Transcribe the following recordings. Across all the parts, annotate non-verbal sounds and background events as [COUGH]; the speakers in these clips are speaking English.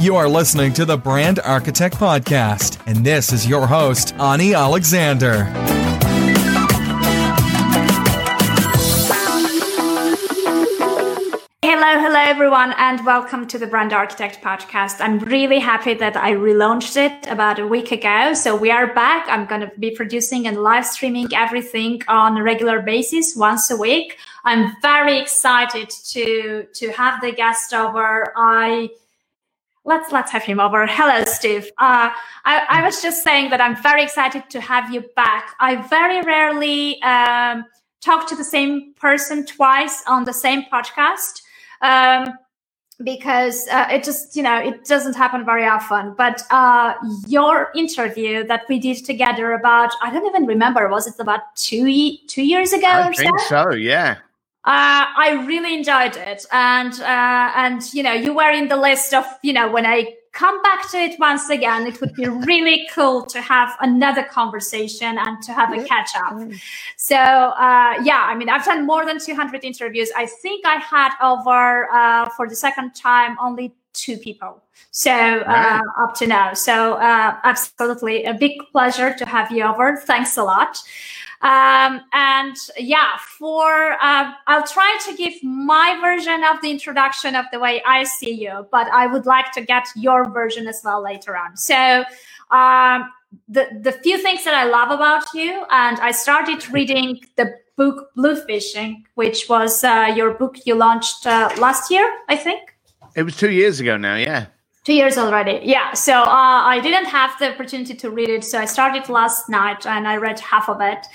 You are listening to the Brand Architect Podcast, and this is your host, Ani Alexander. Hello, hello everyone, and welcome to the Brand Architect podcast. I'm really happy that I relaunched it about a week ago. So we are back. I'm going to be producing and live streaming everything on a regular basis once a week. I'm very excited to to have the guest over. I let's let's have him over. Hello, Steve. Uh, I, I was just saying that I'm very excited to have you back. I very rarely um, talk to the same person twice on the same podcast um, because uh, it just you know it doesn't happen very often but uh, your interview that we did together about i don't even remember was it about two two years ago I think so so yeah uh, I really enjoyed it, and uh, and you know you were in the list of you know when I come back to it once again, it would be really cool to have another conversation and to have a catch up. So uh, yeah, I mean I've done more than 200 interviews. I think I had over uh, for the second time only two people. So uh, Right. up to now, so uh, absolutely a big pleasure to have you over. Thanks a lot. Um, and yeah, for uh, I'll try to give my version of the introduction of the way I see you, but I would like to get your version as well later on. So um, the the few things that I love about you, and I started reading the book Bluefishing, which was uh, your book you launched uh, last year, I think it was two years ago now yeah two years already. Yeah so uh, i didn't have the opportunity to read it so i started last night and i read half of it.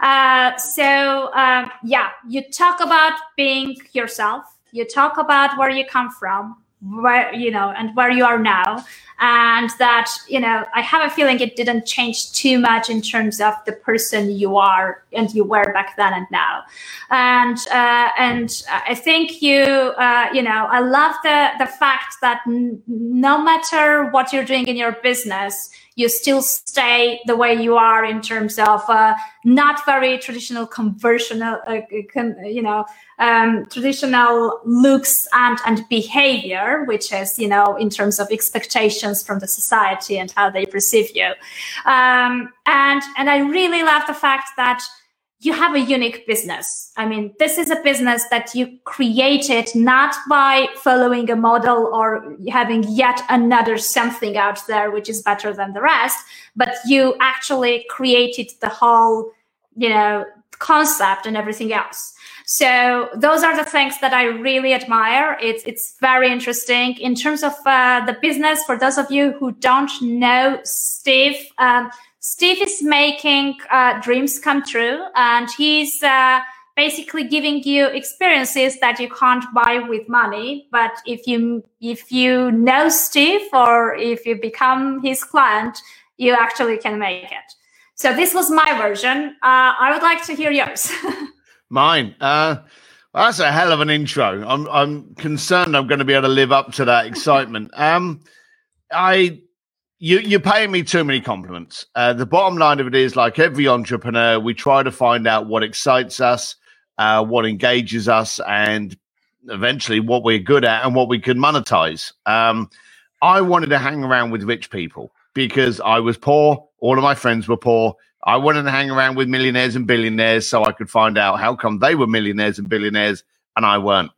Uh, so um, yeah you talk about being yourself. You talk about where you come from where you know and where you are now. And that you know i have a feeling it didn't change too much in terms of the person you are and you were back then and now. And uh, and i think you uh, you know i love the the fact that n- no matter what you're doing in your business you still stay the way you are in terms of uh, not very traditional conversional uh, con, you know um, traditional looks and and behavior which is you know in terms of expectations from the society and how they perceive you. Um, and and i really love the fact that you have a unique business. I mean, this is a business that you created not by following a model or having yet another something out there which is better than the rest, but you actually created the whole, you know, concept and everything else. So those are the things that I really admire. It's it's very interesting in terms of uh, the business. For those of you who don't know Steve, um, Steve is making uh, dreams come true, and he's uh, basically giving you experiences that you can't buy with money. But if you if you know Steve or if you become his client, you actually can make it. So this was my version. Uh, I would like to hear yours. [LAUGHS] mine uh well, that's a hell of an intro i'm i'm concerned i'm going to be able to live up to that excitement um i you, you're paying me too many compliments. Uh, the bottom line of it is, like every entrepreneur, we try to find out what excites us, uh, what engages us, and eventually what we're good at and what we can monetize. Um, I wanted to hang around with rich people because I was poor. All of my friends were poor. I wanted to hang around with millionaires and billionaires so I could find out how come they were millionaires and billionaires and I weren't.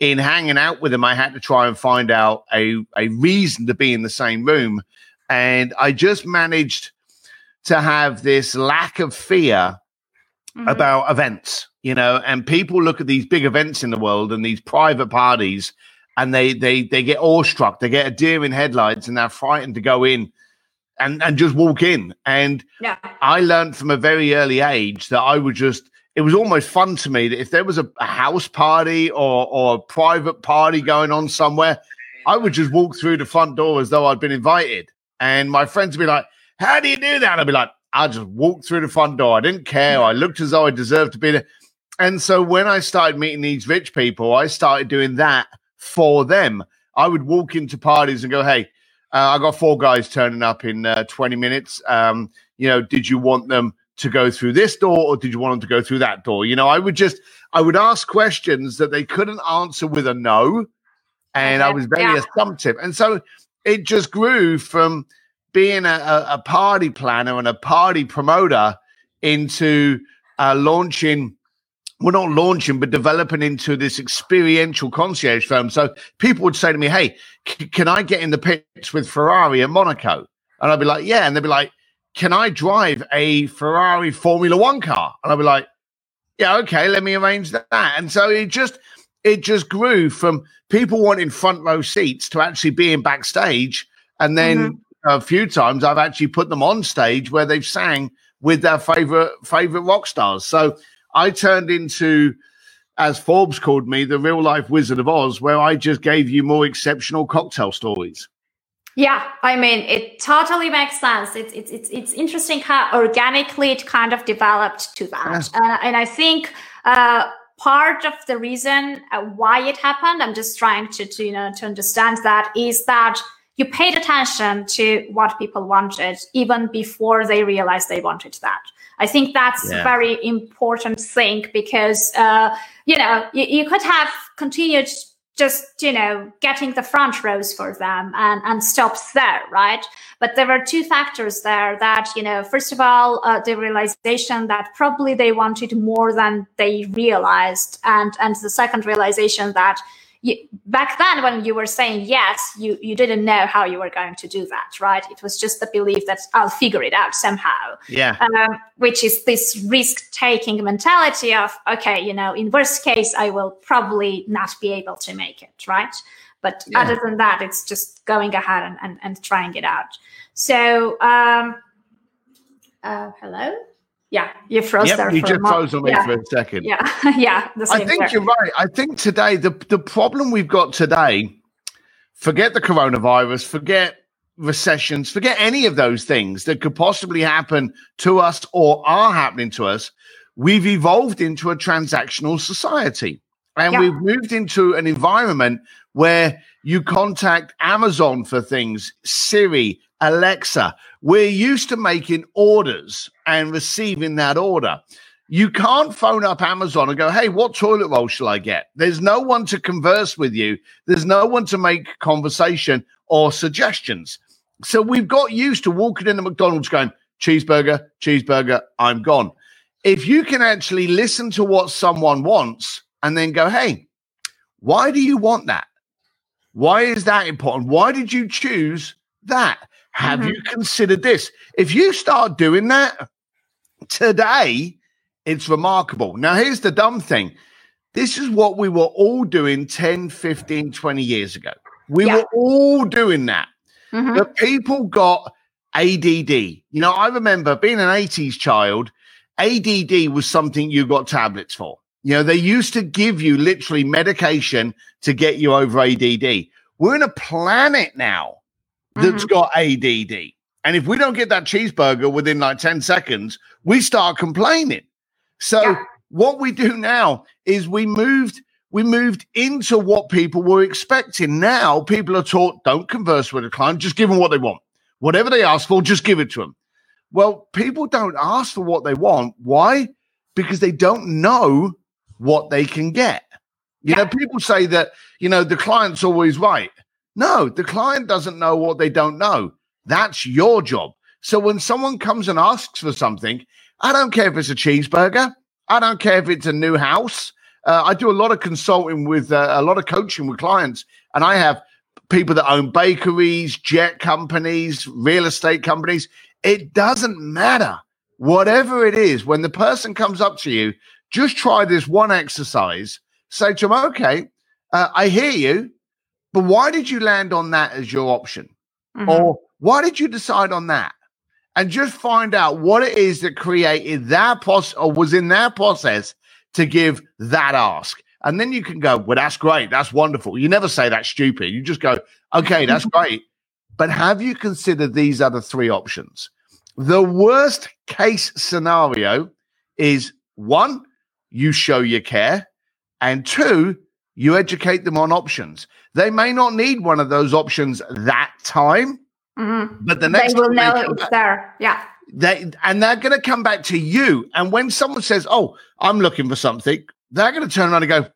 In hanging out with them, I had to try and find out a, a reason to be in the same room. And I just managed to have this lack of fear Mhm. about events, you know, and people look at these big events in the world and these private parties and they they they get awestruck, they get a deer in headlights and they're frightened to go in and and just walk in. And yeah. I learned from a very early age that I would just it was almost fun to me that if there was a, a house party or or a private party going on somewhere, I would just walk through the front door as though I'd been invited. And my friends would be like, How do you do that? I'd be like, I just walked through the front door. I didn't care. I looked as though I deserved to be there. And so when I started meeting these rich people, I started doing that for them. I would walk into parties and go, Hey, uh, I got four guys turning up in uh, 20 minutes. Um, you know, did you want them to go through this door or did you want them to go through that door? You know, I would just, I would ask questions that they couldn't answer with a no. And I was very yeah. assumptive. And so it just grew from being a, a party planner and a party promoter into uh, launching we're not launching, but developing into this experiential concierge firm. So people would say to me, Hey, c- can I get in the pits with Ferrari at Monaco? And I'd be like, Yeah. And they'd be like, Can I drive a Ferrari Formula One car? And I'd be like, Yeah, okay, let me arrange that. And so it just, it just grew from people wanting front row seats to actually being backstage. And then mm-hmm. a few times I've actually put them on stage where they've sang with their favorite favorite rock stars. So I turned into, as Forbes called me, the real life Wizard of Oz, where I just gave you more exceptional cocktail stories. Yeah, I mean, it totally makes sense. It's it's it's, it's interesting how organically it kind of developed to that, uh, and I think. Uh, part of the reason uh, why it happened i'm just trying to, to you know to understand that is that you paid attention to what people wanted even before they realized they wanted that I think that's yeah. a very important thing because, uh, you know, you, you could have continued just you know getting the front rows for them and and stops there right? But there were two factors there that you know first of all uh, the realization that probably they wanted more than they realized. And and the second realization that you, back then when you were saying yes you you didn't know how you were going to do that right? It was just the belief that i'll figure it out somehow. Yeah. Um, which is this risk taking mentality of okay you know in worst case i will probably not be able to make it right? But yeah. other than that it's just going ahead and, and, and trying it out. So um uh hello yeah, you froze yep, there. You just froze on me yeah. for a second. Yeah, [LAUGHS] yeah. I think there. you're right. I think today the the problem we've got today. Forget the coronavirus. Forget recessions. Forget any of those things that could possibly happen to us or are happening to us. We've evolved into a transactional society, and yeah. we've moved into an environment where you contact Amazon for things, Siri, Alexa. We're used to making orders and receiving that order. You can't phone up Amazon and go, hey, what toilet roll shall I get? There's no one to converse with you, there's no one to make conversation or suggestions. So we've got used to walking into McDonald's going, cheeseburger, cheeseburger, I'm gone. If you can actually listen to what someone wants and then go, hey, why do you want that? Why is that important? Why did you choose that? Have mm-hmm. you considered this? If you start doing that today, it's remarkable. Now, here's the dumb thing this is what we were all doing 10, 15, 20 years ago. We yeah. were all doing that. Mm-hmm. The people got ADD. You know, I remember being an 80s child, ADD was something you got tablets for. You know, they used to give you literally medication to get you over ADD. We're in a planet now that's mm-hmm. got ADD. And if we don't get that cheeseburger within like 10 seconds, we start complaining. So yeah. what we do now is we moved we moved into what people were expecting. Now people are taught don't converse with a client, just give them what they want. Whatever they ask for, just give it to them. Well, people don't ask for what they want. Why? Because they don't know what they can get. You yeah. know, people say that, you know, the client's always right. No, the client doesn't know what they don't know. That's your job. So when someone comes and asks for something, I don't care if it's a cheeseburger. I don't care if it's a new house. Uh, I do a lot of consulting with uh, a lot of coaching with clients, and I have people that own bakeries, jet companies, real estate companies. It doesn't matter. Whatever it is, when the person comes up to you, just try this one exercise. Say to them, okay, uh, I hear you. But why did you land on that as your option? Mm-hmm. Or why did you decide on that? And just find out what it is that created that process or was in that process to give that ask. And then you can go, well, that's great. That's wonderful. You never say that's stupid. You just go, okay, that's [LAUGHS] great. But have you considered these other three options? The worst case scenario is one, you show your care, and two, you educate them on options. They may not need one of those options that time, mm-hmm. but the next they will know it's back, there. Yeah. They and they're going to come back to you. And when someone says, "Oh, I'm looking for something," they're going to turn around and go,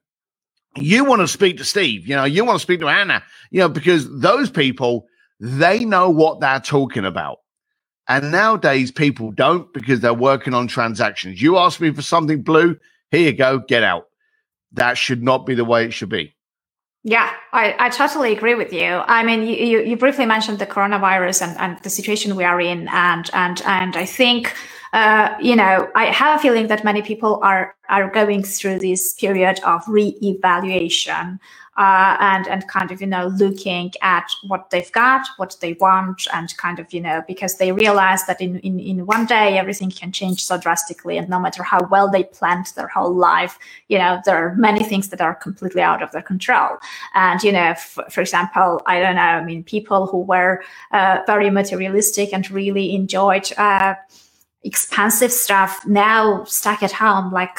"You want to speak to Steve? You know, you want to speak to Anna? You know, because those people." They know what they're talking about. And nowadays, people don't because they're working on transactions. You ask me for something blue, here you go, get out. That should not be the way it should be. Yeah, I, I totally agree with you. I mean, you, you, you briefly mentioned the coronavirus and, and the situation we are in, and and and I think, uh, you know, I have a feeling that many people are are going through this period of re-evaluation uh, and and kind of you know looking at what they've got, what they want, and kind of you know because they realize that in in, in one day everything can change so drastically, and no matter how well they planned their whole life, you know there are many things that are completely out of their control. And you know, f- for example, I don't know, I mean, people who were uh, very materialistic and really enjoyed. Uh, expensive stuff now stuck at home like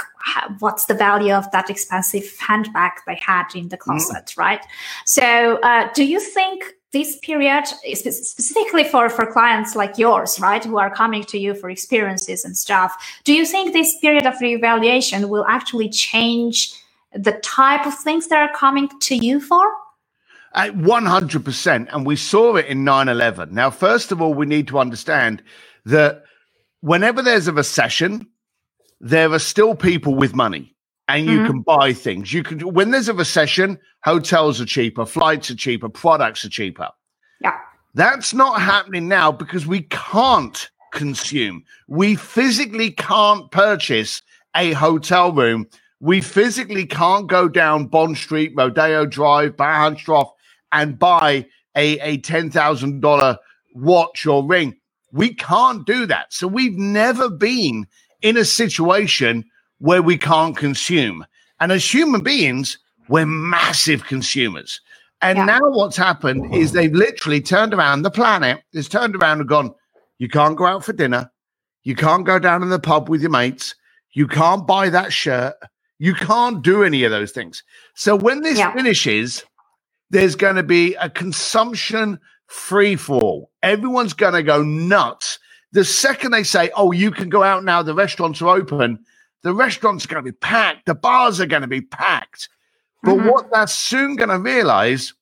what's the value of that expensive handbag they had in the closet mm. right? So uh, do you think this period specifically for for clients like yours right who are coming to you for experiences and stuff do you think this period of reevaluation will actually change the type of things that are coming to you for? 100% and we saw it in 9-11 now first of all we need to understand that whenever there's a recession, there are still people with money and you mm-hmm. can buy things. You can when there's a recession, hotels are cheaper, flights are cheaper, products are cheaper. Yeah. That's not happening now because we can't consume. We physically can't purchase a hotel room. We physically can't go down Bond Street, Rodeo Drive, Bahnhof, and buy a, a $10,000 watch or ring. We can't do that. So we've never been in a situation where we can't consume. And as human beings, we're massive consumers. And yeah. now what's happened is they've literally turned around, the planet has turned around and gone, you can't go out for dinner. You can't go down in the pub with your mates. You can't buy that shirt. You can't do any of those things. So when this yeah. finishes, there's going to be a consumption free fall. Everyone's going to go nuts. The second they say, oh, you can go out now, the restaurants are open, the restaurants are going to be packed, the bars are going to be packed. But mm-hmm. what they're soon going to realize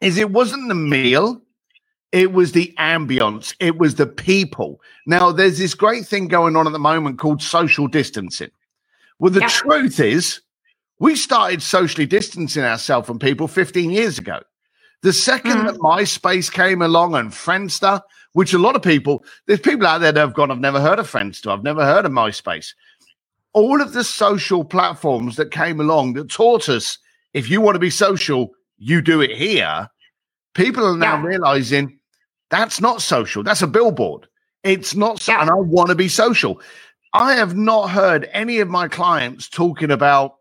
is it wasn't the meal, it was the ambience, it was the people. Now, there's this great thing going on at the moment called social distancing. Well, the yeah. truth is, we started socially distancing ourselves from people 15 years ago. The 2nd mm-hmm. that MySpace came along and Friendster, which a lot of people, there's people out there that have gone, I've never heard of Friendster, I've never heard of MySpace. All of the social platforms that came along that taught us if you want to be social, you do it here. People are now yeah. realizing that's not social. That's a billboard. It's not, so- yeah. and I want to be social. I have not heard any of my clients talking about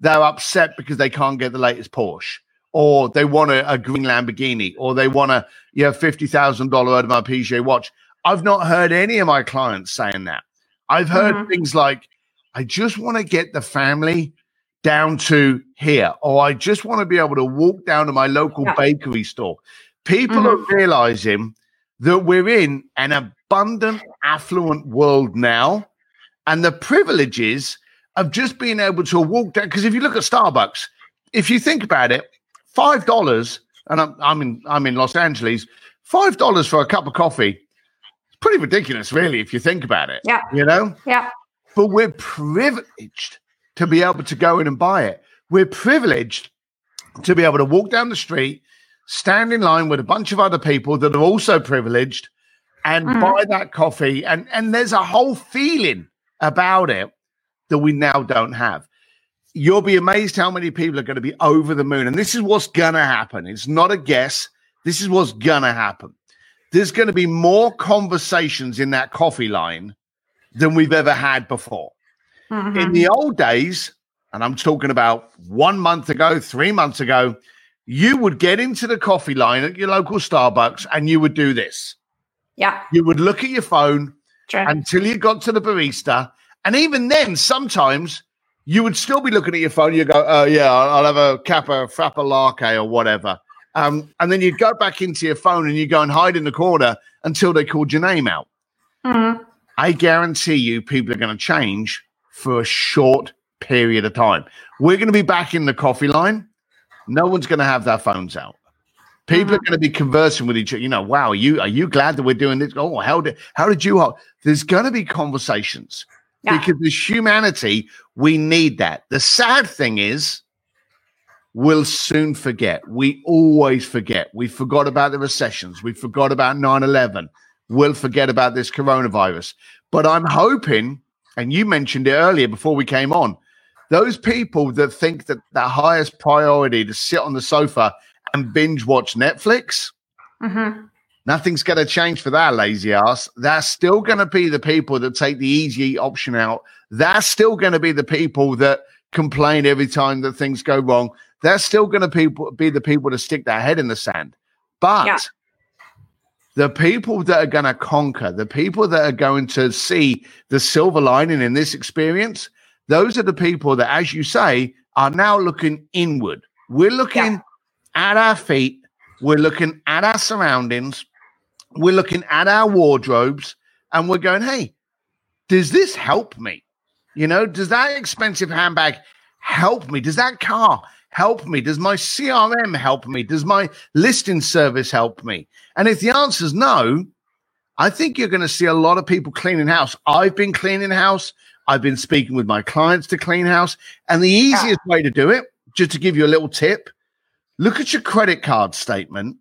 they're upset because they can't get the latest Porsche or they want a, a green Lamborghini, or they want a you know fifty thousand dollar Audemars Piguet watch. I've not heard any of my clients saying that. I've heard mm-hmm. things like, "I just want to get the family down to here," or "I just want to be able to walk down to my local yeah. bakery store." People mm-hmm. are realizing that we're in an abundant, affluent world now, and the privileges of just being able to walk down. Because if you look at Starbucks, if you think about it, five dollars, and I'm, I'm in I'm in Los Angeles. Five dollars for a cup of coffee. It's pretty ridiculous, really, if you think about it. Yeah. You know. Yeah. But we're privileged to be able to go in and buy it. We're privileged to be able to walk down the street, stand in line with a bunch of other people that are also privileged, and mm. buy that coffee. And and there's a whole feeling about it that we now don't have you'll be amazed how many people are going to be over the moon. And this is what's going to happen. It's not a guess. This is what's going to happen. There's going to be more conversations in that coffee line than we've ever had before. Mm-hmm. In the old days, and I'm talking about one month ago, three months ago, you would get into the coffee line at your local Starbucks and you would do this. Yeah. You would look at your phone True. until you got to the barista. And even then, sometimes you would still be looking at your phone. You go, oh yeah, I'll have a kappa frappa latte or whatever. Um, and then you'd go back into your phone and you go and hide in the corner until they called your name out. Mm-hmm. I guarantee you, people are going to change for a short period of time. We're going to be back in the coffee line. No one's going to have their phones out. People are going to be conversing with each other. You know, wow, are you are you glad that we're doing this? Oh, how did how did you? There's going to be conversations yeah. because as humanity, we need that. The sad thing is, we'll soon forget. We always forget. We forgot about the recessions. We forgot about 9-11. We'll forget about this coronavirus. But I'm hoping, and you mentioned it earlier before we came on, those people that think that the highest priority to sit on the sofa and binge watch Netflix, mm-hmm. Nothing's going to change for that lazy ass. They're still going to be the people that take the easy option out. They're still going to be the people that complain every time that things go wrong. They're still going to people be the people to stick their head in the sand. But yeah. the people that are going to conquer, the people that are going to see the silver lining in this experience, those are the people that, as you say, are now looking inward. We're looking yeah at our feet, we're looking at our surroundings, we're looking at our wardrobes, and we're going, hey, does this help me? You know, does that expensive handbag help me? Does that car help me? Does my CRM help me? Does my listing service help me? And if the answer is no, I think you're going to see a lot of people cleaning house. I've been cleaning house. I've been speaking with my clients to clean house. And the easiest way to do it, just to give you a little tip, Look at your credit card statement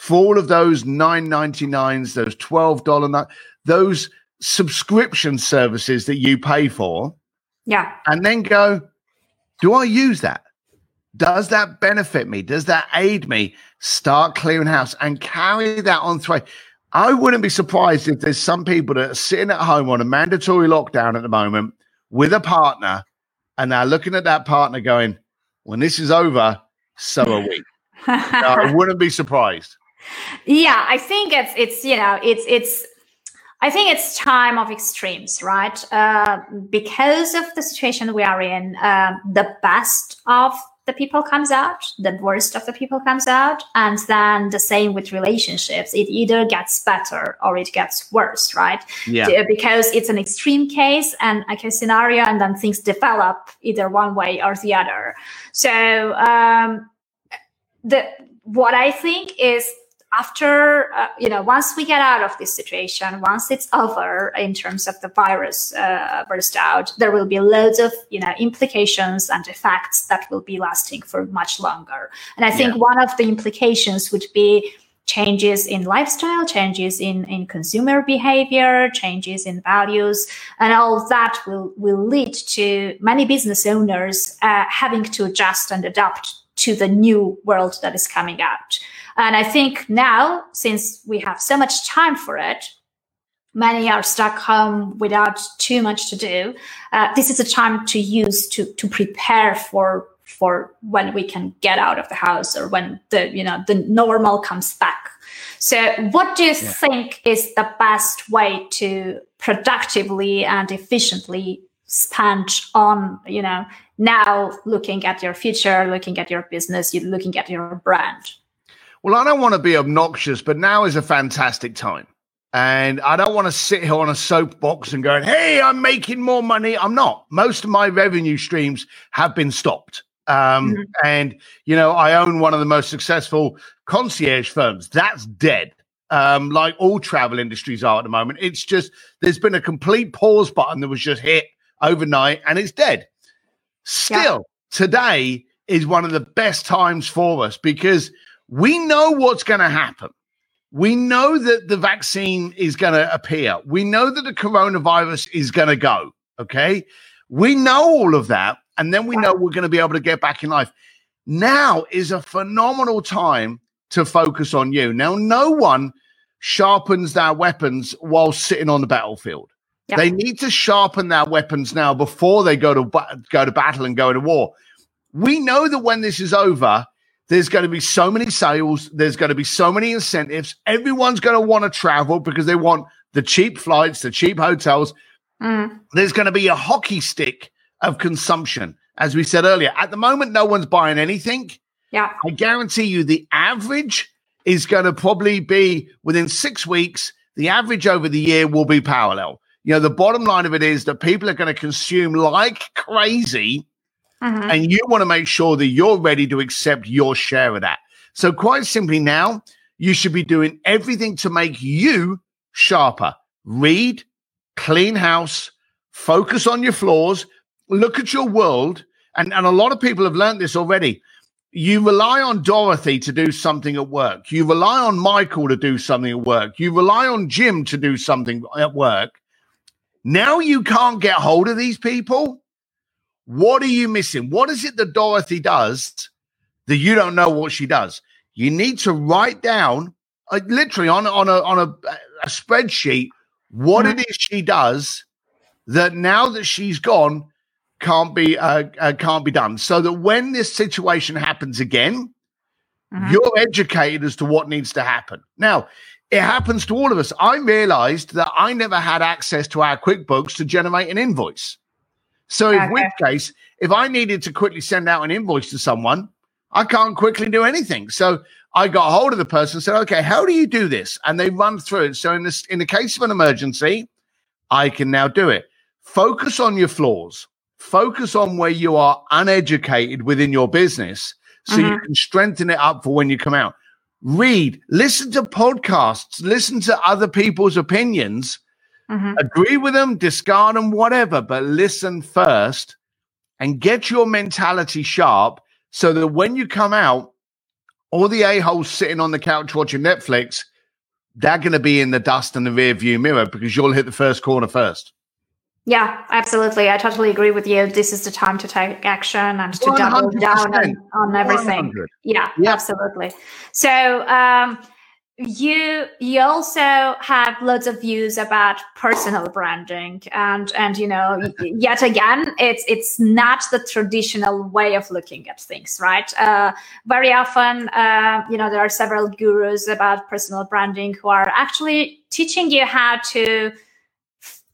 for all of those 9.99s, those $12, those subscription services that you pay for. Yeah. And then go, do I use that? Does that benefit me? Does that aid me? Start clearing house and carry that on through. I wouldn't be surprised if there's some people that are sitting at home on a mandatory lockdown at the moment with a partner and they're looking at that partner going, when this is over, so are we. [LAUGHS] I wouldn't be surprised. Yeah, I think it's it's you know it's it's I think it's time of extremes, right? Uh, because of the situation we are in, uh, the best of the people comes out, the worst of the people comes out, and then the same with relationships. It either gets better or it gets worse, right? Yeah. Because it's an extreme case and a case scenario, and then things develop either one way or the other. So um, the what I think is after uh, you know once we get out of this situation once it's over in terms of the virus uh, burst out there will be loads of you know implications and effects that will be lasting for much longer and i think yeah. one of the implications would be changes in lifestyle changes in in consumer behavior changes in values and all that will will lead to many business owners uh, having to adjust and adapt to the new world that is coming out. And I think now, since we have so much time for it, many are stuck home without too much to do. Uh, this is a time to use to to prepare for for when we can get out of the house or when the you know the normal comes back. So, what do you yeah. think is the best way to productively and efficiently spend on you know now looking at your future, looking at your business, you're looking at your brand? Well, I don't want to be obnoxious, but now is a fantastic time. And I don't want to sit here on a soapbox and going, hey, I'm making more money. I'm not. Most of my revenue streams have been stopped. Um, mm-hmm. And, you know, I own one of the most successful concierge firms. That's dead. Um, like all travel industries are at the moment. It's just, there's been a complete pause button that was just hit overnight and it's dead. Still, yeah. today is one of the best times for us because we know what's going to happen. We know that the vaccine is going to appear. We know that the coronavirus is going to go. Okay. We know all of that. And then we know we're going to be able to get back in life. Now is a phenomenal time to focus on you. Now, no one sharpens their weapons while sitting on the battlefield. They need to sharpen their weapons now before they go to go to battle and go to war. We know that when this is over, there's going to be so many sales, there's going to be so many incentives. Everyone's going to want to travel because they want the cheap flights, the cheap hotels. Mm. There's going to be a hockey stick of consumption. As we said earlier, at the moment, no one's buying anything. Yeah. I guarantee you the average is going to probably be within six weeks, the average over the year will be parallel you know, the bottom line of it is that people are going to consume like crazy. Mm-hmm. And you want to make sure that you're ready to accept your share of that. So, quite simply, now you should be doing everything to make you sharper. Read, clean house, focus on your flaws, look at your world. And, and a lot of people have learned this already. You rely on Dorothy to do something at work. You rely on Michael to do something at work. You rely on Jim to do something at work. Now you can't get hold of these people. What are you missing? What is it that Dorothy does that you don't know what she does? You need to write down, uh, literally on on a on a, a spreadsheet, what mm-hmm. it is she does that now that she's gone can't be uh, uh, can't be done. So that when this situation happens again, mm-hmm. you're educated as to what needs to happen. Now, it happens to all of us. I realized that I never had access to our QuickBooks to generate an invoice. So, in which case, if I needed to quickly send out an invoice to someone, I can't quickly do anything. So I got hold of the person and said, okay, how do you do this? And they run through it. So in this, in the case of an emergency, I can now do it. Focus on your flaws. Focus on where you are uneducated within your business so mm-hmm. you can strengthen it up for when you come out. Read, listen to podcasts, listen to other people's opinions, mm-hmm. agree with them, discard them, whatever, but listen first and get your mentality sharp so that when you come out, all the a-holes sitting on the couch watching Netflix, they're going to be in the dust and the rear view mirror because you'll hit the first corner first. Yeah, absolutely. I totally agree with you. This is the time to take action and to double down on, on everything. 100. Yeah, yeah, absolutely. So, um, you you also have lots of views about personal branding and and you know [LAUGHS] yet again it's it's not the traditional way of looking at things right? Uh, very often uh, you know there are several gurus about personal branding who are actually teaching you how to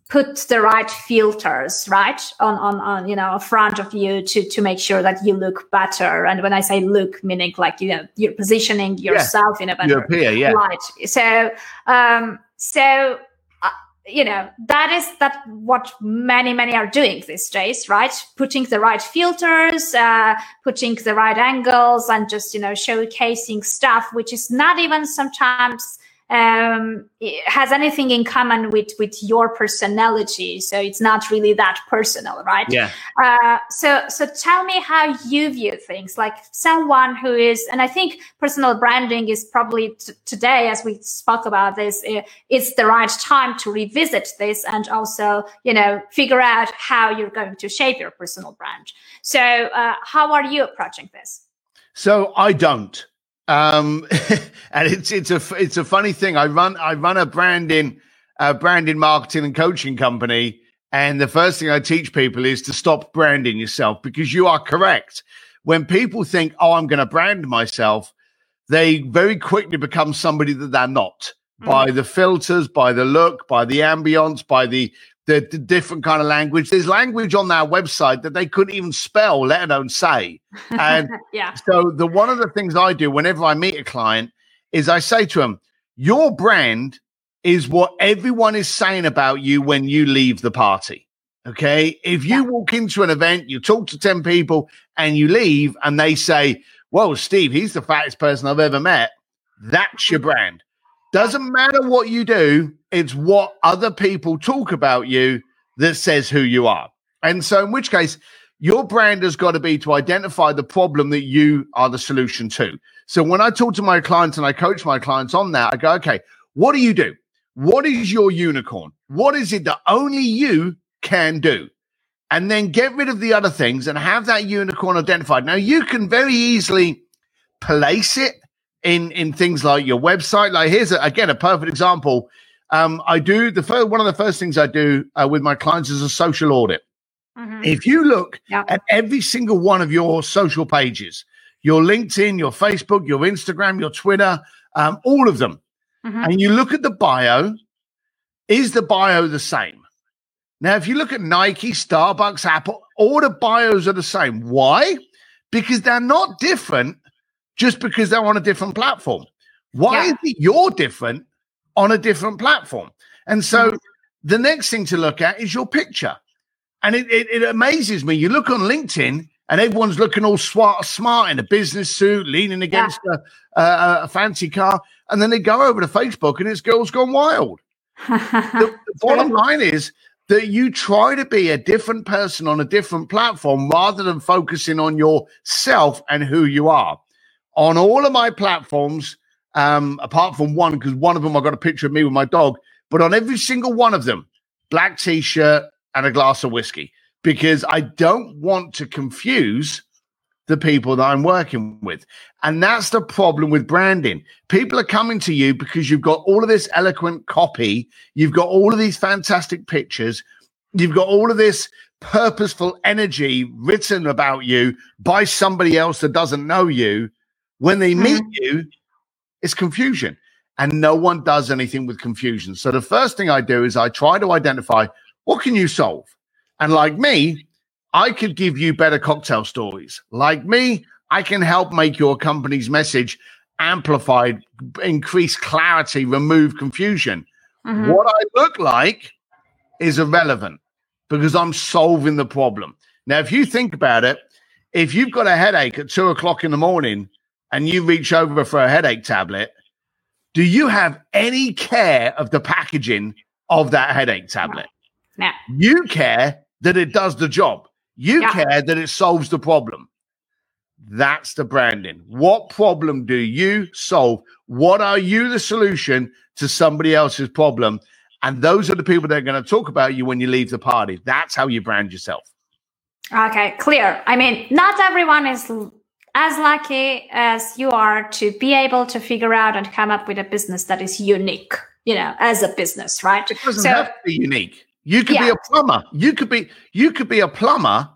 put the right filters right on, on on you know in front of you to to make sure that you look better and when i say look meaning like you know you're positioning yourself yeah. in a better appear, yeah. light so um so uh, you know that is that what many many are doing these days right putting the right filters uh, putting the right angles and just you know showcasing stuff which is not even sometimes um, has anything in common with with your personality? So it's not really that personal right? Yeah. Uh, so so tell me how you view things. Like someone who is and i think personal branding is probably t- today as we spoke about this it's the right time to revisit this and also you know figure out how you're going to shape your personal brand. So uh, how are you approaching this? So i don't um, [LAUGHS] and it's it's a it's a funny thing. I run I run a branding uh, branding marketing and coaching company, and the first thing I teach people is to stop branding yourself because you are correct. When people think, "Oh, I'm going to brand myself," they very quickly become somebody that they're not mm. by the filters, by the look, by the ambience, by the the, the, different kind of language. There's language on their website that they couldn't even spell, let alone say. And [LAUGHS] yeah. so the one of the things I do whenever I meet a client is I say to them, your brand is what everyone is saying about you when you leave the party. Okay. If you yeah. walk into an event, you talk to 10 people and you leave and they say, Well, Steve, he's the fattest person I've ever met. That's your [LAUGHS] brand. Doesn't matter what you do, it's what other people talk about you that says who you are. And so, in which case, your brand has got to be to identify the problem that you are the solution to. So, when I talk to my clients and I coach my clients on that, I go, okay, what do you do? What is your unicorn? What is it that only you can do? And then get rid of the other things and have that unicorn identified. Now, you can very easily place it in in things like your website. Like here's a, again a perfect example. Um, I do the first one of the first things I do uh, with my clients is a social audit. Mm-hmm. If you look at every single one of your social pages, your LinkedIn, your Facebook, your Instagram, your Twitter, um, all of them, mm-hmm. and you look at the bio, is the bio the same? Now, if you look at Nike, Starbucks, Apple, all the bios are the same. Why? Because they're not different just because they're on a different platform. Why yeah. is it you're different on a different platform? And so mm-hmm. the next thing to look at is your picture. And it, it, it, amazes me. You look on LinkedIn and everyone's looking all smart, smart in a business suit, leaning against yeah. a, a, a, fancy car, and then they go over to Facebook and it's girls gone wild. the, [LAUGHS] the bottom line is that you try to be a different person on a different platform rather than focusing on yourself and who you are. On all of my platforms, um, apart from one, because one of them I got a picture of me with my dog, but on every single one of them, black t shirt and a glass of whiskey, because I don't want to confuse the people that I'm working with. And that's the problem with branding. People are coming to you because you've got all of this eloquent copy, you've got all of these fantastic pictures, you've got all of this purposeful energy written about you by somebody else that doesn't know you. When they meet mm. you, it's confusion. And no one does anything with confusion. So the first thing I do is I try to identify what can you solve? And like me, I could give you better cocktail stories. Like me, I can help make your company's message amplified, increase clarity, remove confusion. Mm-hmm. What I look like is irrelevant because I'm solving the problem. Now, if you think about it, if you've got a headache at two o'clock in the morning and you reach over for a headache tablet, do you have any care of the packaging of that headache tablet? No. You care that it does the job. You yeah. care that it solves the problem. That's the branding. What problem do you solve? What are you the solution to somebody else's problem? And those are the people that are going to talk about you when you leave the party. That's how you brand yourself. Okay, clear. I mean, not everyone is as lucky as you are to be able to figure out and come up with a business that is unique, you know, as a business, right? It doesn't so, have to be unique. You could yeah. be a plumber. You could be you could be a plumber,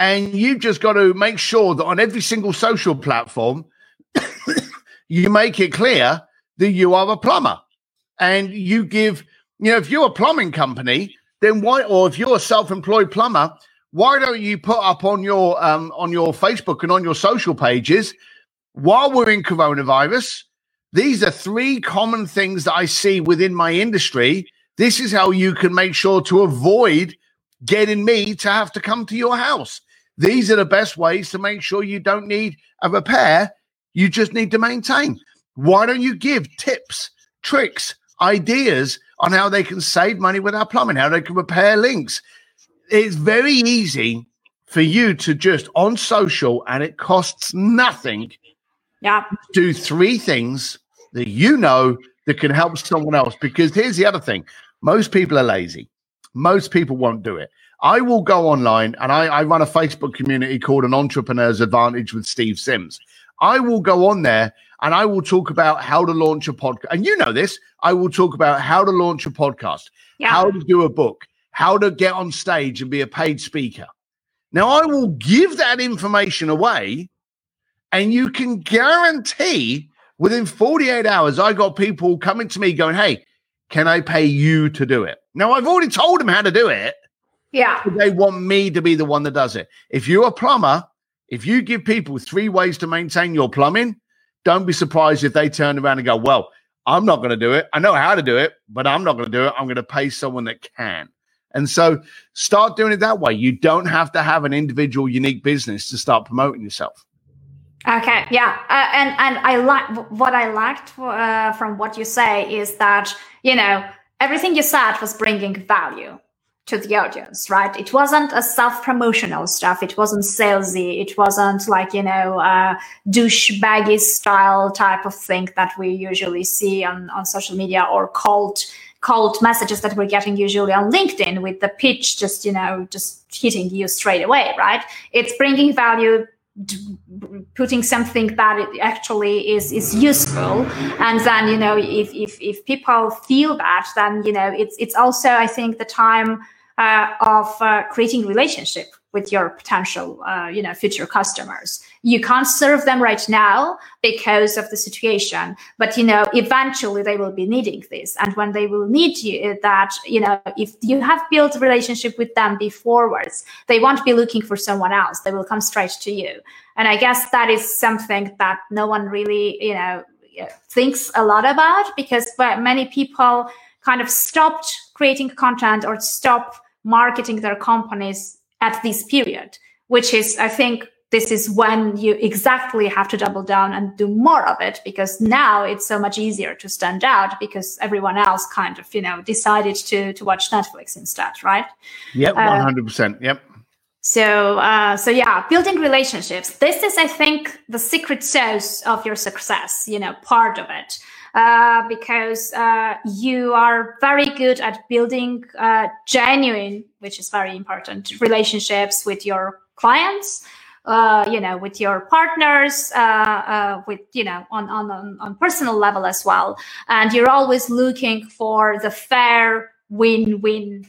and you just got to make sure that on every single social platform, [COUGHS] you make it clear that you are a plumber, and you give. You know, if you're a plumbing company, then why? Or if you're a self-employed plumber, why don't you put up on your um, on your Facebook and on your social pages while we're in coronavirus? These are three common things that I see within my industry this is how you can make sure to avoid getting me to have to come to your house. These are the best ways to make sure you don't need a repair. You just need to maintain. Why don't you give tips, tricks, ideas on how they can save money with our plumbing, how they can repair links? It's very easy for you to just on social and it costs nothing. Yeah. Do three things that you know that can help someone else. Because here's the other thing most people are lazy. Most people won't do it. I will go online and I, I run a Facebook community called An Entrepreneur's Advantage with Steve Sims. I will go on there and I will talk about how to launch a podcast. And you know this. I will talk about how to launch a podcast, yeah. how to do a book, how to get on stage and be a paid speaker. Now, I will give that information away, and you can guarantee within 48 hours, I got people coming to me going, Hey, can I pay you to do it? Now, I've already told them how to do it. Yeah. They want me to be the one that does it. If you're a plumber, if you give people three ways to maintain your plumbing, don't be surprised if they turn around and go, Well, I'm not going to do it. I know how to do it, but I'm not going to do it. I'm going to pay someone that can. And so start doing it that way. You don't have to have an individual, unique business to start promoting yourself. Okay, yeah, uh, and and I like what I liked uh, from what you say is that you know everything you said was bringing value to the audience, right? It wasn't a self promotional stuff. It wasn't salesy. It wasn't like you know uh, douchebaggy style type of thing that we usually see on on social media or cold cold messages that we're getting usually on LinkedIn with the pitch just you know just hitting you straight away, right? It's bringing value putting something that actually is is useful and then you know if if, if people feel that then you know it's it's also i think the time uh, of uh, creating relationship with your potential uh, you know future customers. You can't serve them right now because of the situation but you know eventually they will be needing this. And when they will need you uh, that you know if you have built a relationship with them beforewards they won't be looking for someone else. They will come straight to you. And i guess that is something that no one really you know thinks a lot about because many people kind of stopped creating content or stopped marketing their companies at this period which is, I think, this is when you exactly have to double down and do more of it because now it's so much easier to stand out because everyone else kind of you know decided to to watch netflix instead right? Yep 100% uh, yep. So uh, so yeah building relationships. This is i think the secret sauce of your success you know part of it uh, because uh, you are very good at building uh, genuine which is very important relationships with your clients uh, you know, with your partners, uh, with you know, on, on on personal level as well, and you're always looking for the fair win-win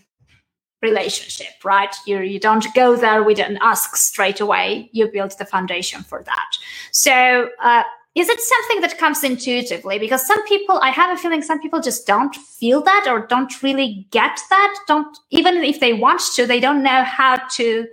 relationship, right? You you don't go there with an ask straight away. You build the foundation for that. So. Uh, is it something that comes intuitively? Because some people, I have a feeling some people just don't feel that or don't really get that. Don't, even if they want to, they don't know how to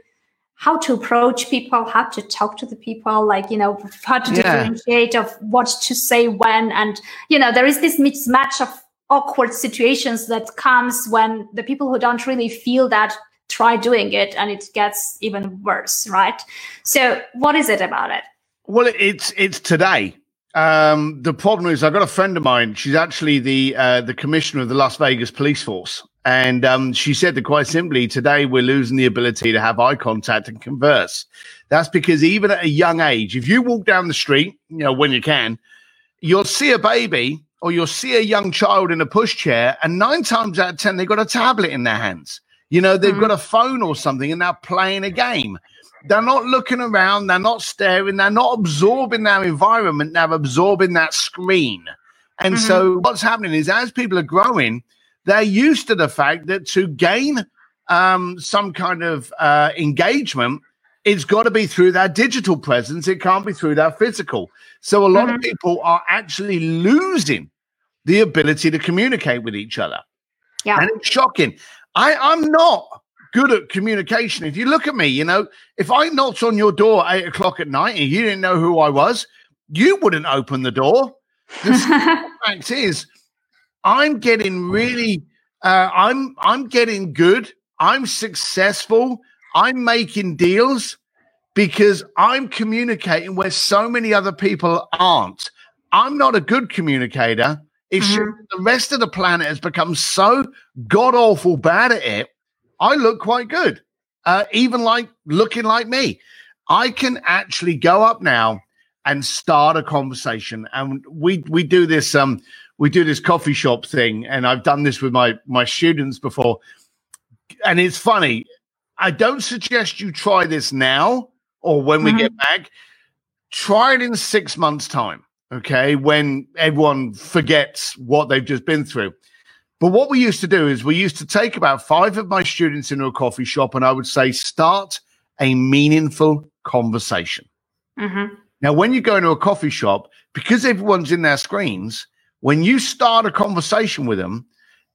how to approach people, how to talk to the people, like, you know, how to yeah. differentiate of what to say when. And, you know, there is this mismatch of awkward situations that comes when the people who don't really feel that try doing it and it gets even worse, right? So what is it about it? Well, it's, it's today. Um, the problem is I've got a friend of mine. She's actually the, uh, the commissioner of the Las Vegas police force. And um, she said that quite simply, today we're losing the ability to have eye contact and converse. That's because even at a young age, if you walk down the street, you know, when you can, you'll see a baby or you'll see a young child in a pushchair, and nine times out of 10, they've got a tablet in their hands. You know, they've mm-hmm. got a phone or something and they're playing a game. They're not looking around, they're not staring, they're not absorbing their environment, they're absorbing that screen. And mm-hmm. so, what's happening is as people are growing, they're used to the fact that to gain um, some kind of uh, engagement, it's got to be through their digital presence. It can't be through their physical. So a lot mm-hmm. of people are actually losing the ability to communicate with each other. Yeah. And it's shocking. I, I'm not good at communication. If you look at me, you know, if I knocked on your door eight o'clock at night and you didn't know who I was, you wouldn't open the door. The [LAUGHS] fact is, I'm getting really, uh, I'm I'm getting good. I'm successful. I'm making deals because I'm communicating where so many other people aren't. I'm not a good communicator. It's mm-hmm. the rest of the planet has become so god awful bad at it. I look quite good, uh, even like looking like me. I can actually go up now and start a conversation, and we we do this. Um, we do this coffee shop thing, and I've done this with my my students before, and it's funny. I don't suggest you try this now or when we mm-hmm. get back. Try it in six months' time, okay? When everyone forgets what they've just been through. But what we used to do is we used to take about five of my students into a coffee shop, and I would say, start a meaningful conversation. Mm-hmm. Now, when you go into a coffee shop, because everyone's in their screens, when you start a conversation with them,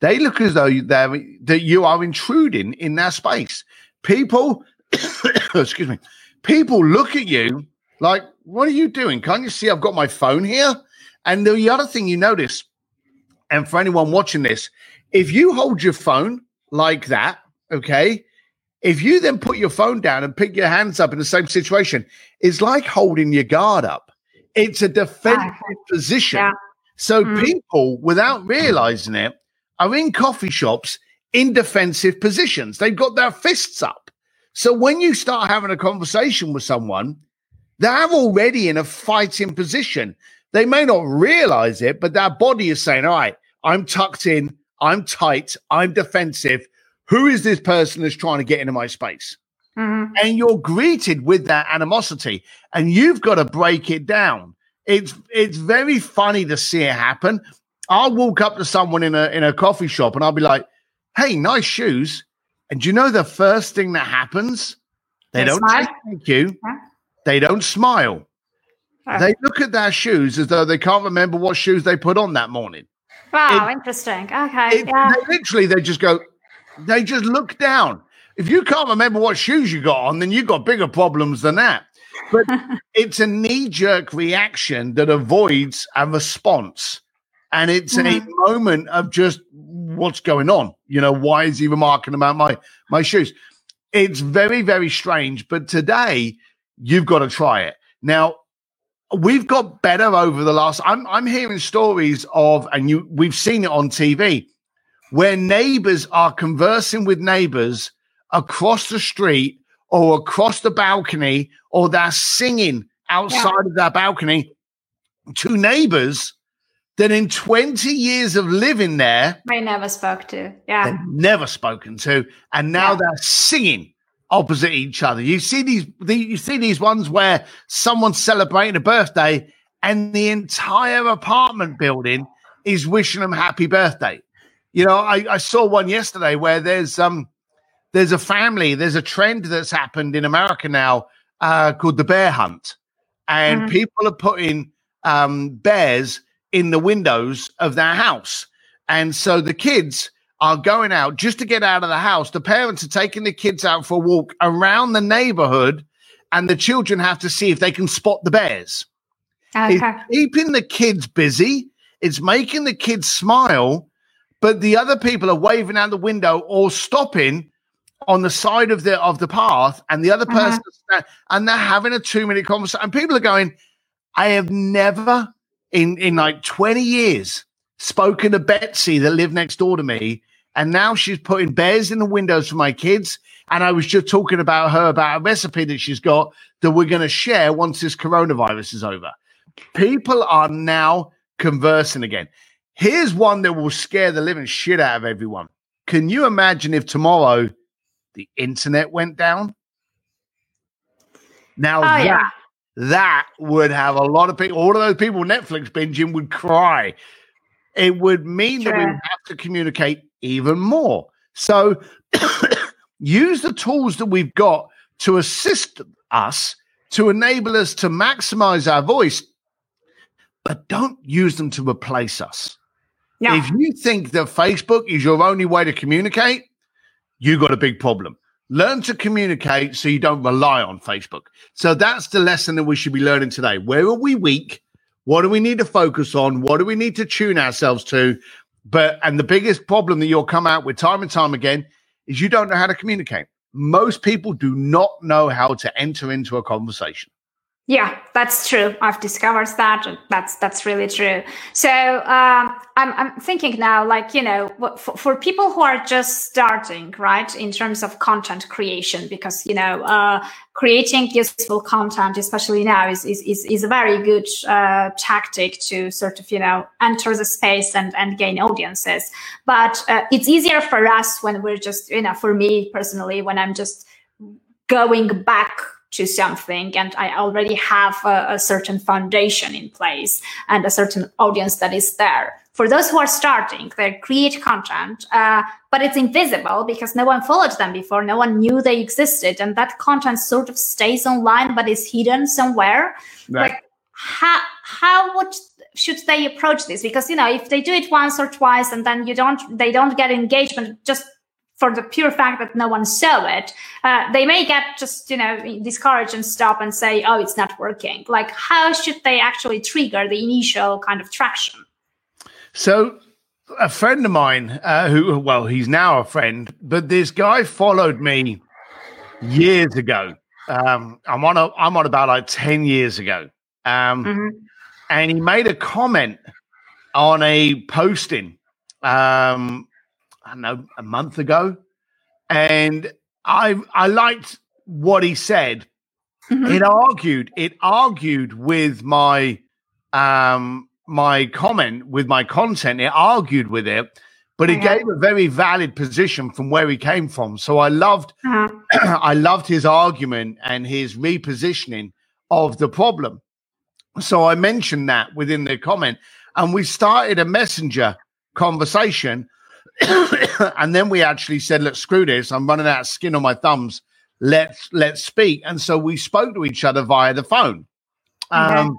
they look as though they're, that you are intruding in their space. People, [COUGHS] excuse me, people look at you like, what are you doing? Can't you see I've got my phone here? And the other thing you notice, and for anyone watching this, if you hold your phone like that, okay, if you then put your phone down and pick your hands up in the same situation, it's like holding your guard up. It's a defensive position. Yeah. So mm. people, without realizing it, are in coffee shops in defensive positions. They've got their fists up. So when you start having a conversation with someone, they're already in a fighting position. They may not realize it, but their body is saying, All right, I'm tucked in, I'm tight, I'm defensive. Who is this person that's trying to get into my space? Mm-hmm. And you're greeted with that animosity, and you've got to break it down it's it's very funny to see it happen. I'll walk up to someone in a in a coffee shop and I'll be like, "Hey, nice shoes." And do you know the first thing that happens? They, they don't smile. say thank you. Huh? They don't smile. They look at their shoes as though they can't remember what shoes they put on that morning. Wow, it, interesting. Okay, it, yeah. They literally, they just go. They just look down. If you can't remember what shoes you got on, then you've got bigger problems than that but [LAUGHS] it's a knee jerk reaction that avoids a response. And it's mm-hmm. a moment of just what's going on. You know, why is he remarking about my my shoes? It's very, very strange. But today, you've got to try it. Now, we've got better over the last. I'm I'm hearing stories of, and you we've seen it on TV, where neighbors are conversing with neighbors across the street or across the balcony, or they're singing outside yeah. of their balcony to neighbors that in 20 years of living there, I never spoke to. Yeah. Never spoken to. And now yeah. they're singing opposite each other. You see these, the, you see these ones where someone's celebrating a birthday and the entire apartment building is wishing them happy birthday. You know, I, I saw one yesterday where there's um there's a family, there's a trend that's happened in America now uh, called the bear hunt, and mm-hmm. people are putting um, bears in the windows of their house, and so the kids are going out just to get out of the house. The parents are taking the kids out for a walk around the neighborhood, and the children have to see if they can spot the bears. Okay. It's keeping the kids busy. It's making the kids smile, but the other people are waving out the window or stopping on the side of the of the path, and the other uh-huh. person, and they're having a two minute conversation, and people are going, "I have never in in like twenty years spoken to Betsy that lived next door to me, and now she's putting bears in the windows for my kids." And I was just talking about her about a recipe that she's got that we're going to share once this coronavirus is over. People are now conversing again. Here's one that will scare the living shit out of everyone. Can you imagine if tomorrow the internet went down. Now oh, that, yeah. that would have a lot of people, all of those people Netflix binging would cry. It would mean sure. that we would have to communicate even more. So [COUGHS] use the tools that we've got to assist us, to enable us to maximize our voice, but don't use them to replace us. No. If you think that Facebook is your only way to communicate, you got a big problem. Learn to communicate so you don't rely on Facebook. So that's the lesson that we should be learning today. Where are we weak? What do we need to focus on? What do we need to tune ourselves to? But and the biggest problem that you'll come out with time and time again is you don't know how to communicate. Most people do not know how to enter into a conversation. Yeah, that's true. I've discovered that. That's that's really true. So um, I'm I'm thinking now, like you know, for, for, people who are just starting, right, in terms of content creation, because you know, uh, creating useful content, especially now, is is is, is a very good uh, tactic to sort of you know enter the space and and gain audiences. But uh, it's easier for us when we're just you know, for me personally, when I'm just going back to something and i already have a, a, certain foundation in place and a certain audience that is there. For those who are starting they create content uh, but it's invisible because no one followed them before. No one knew they existed and that content sort of stays online but is hidden somewhere. Right. like how how would should they approach this? Because you know if they do it once or twice and then you don't they don't get engagement just for the pure fact that no one saw it, uh, they may get just, you know, discouraged and stop and say, oh, it's not working. Like, how should they actually trigger the initial kind of traction? So, a friend of mine, uh, who, well, he's now a friend, but this guy followed me years ago. Um, I'm on, a, I'm on about like 10 years ago. Um, mm-hmm. And he made a comment on a posting um, I don't know, a month ago. And I I liked what he said. Mm-hmm. It argued, it argued with my um my comment, with my content, it argued with it, but it gave a very valid position from where he came from. So I loved uh-huh. [CLEARS THROAT] I loved his argument and his repositioning of the problem. So I mentioned that within the comment, and we started a messenger conversation [COUGHS] and then we actually said, "Look, screw this! I'm running out of skin on my thumbs. Let's let's speak." And so we spoke to each other via the phone. Okay. Um,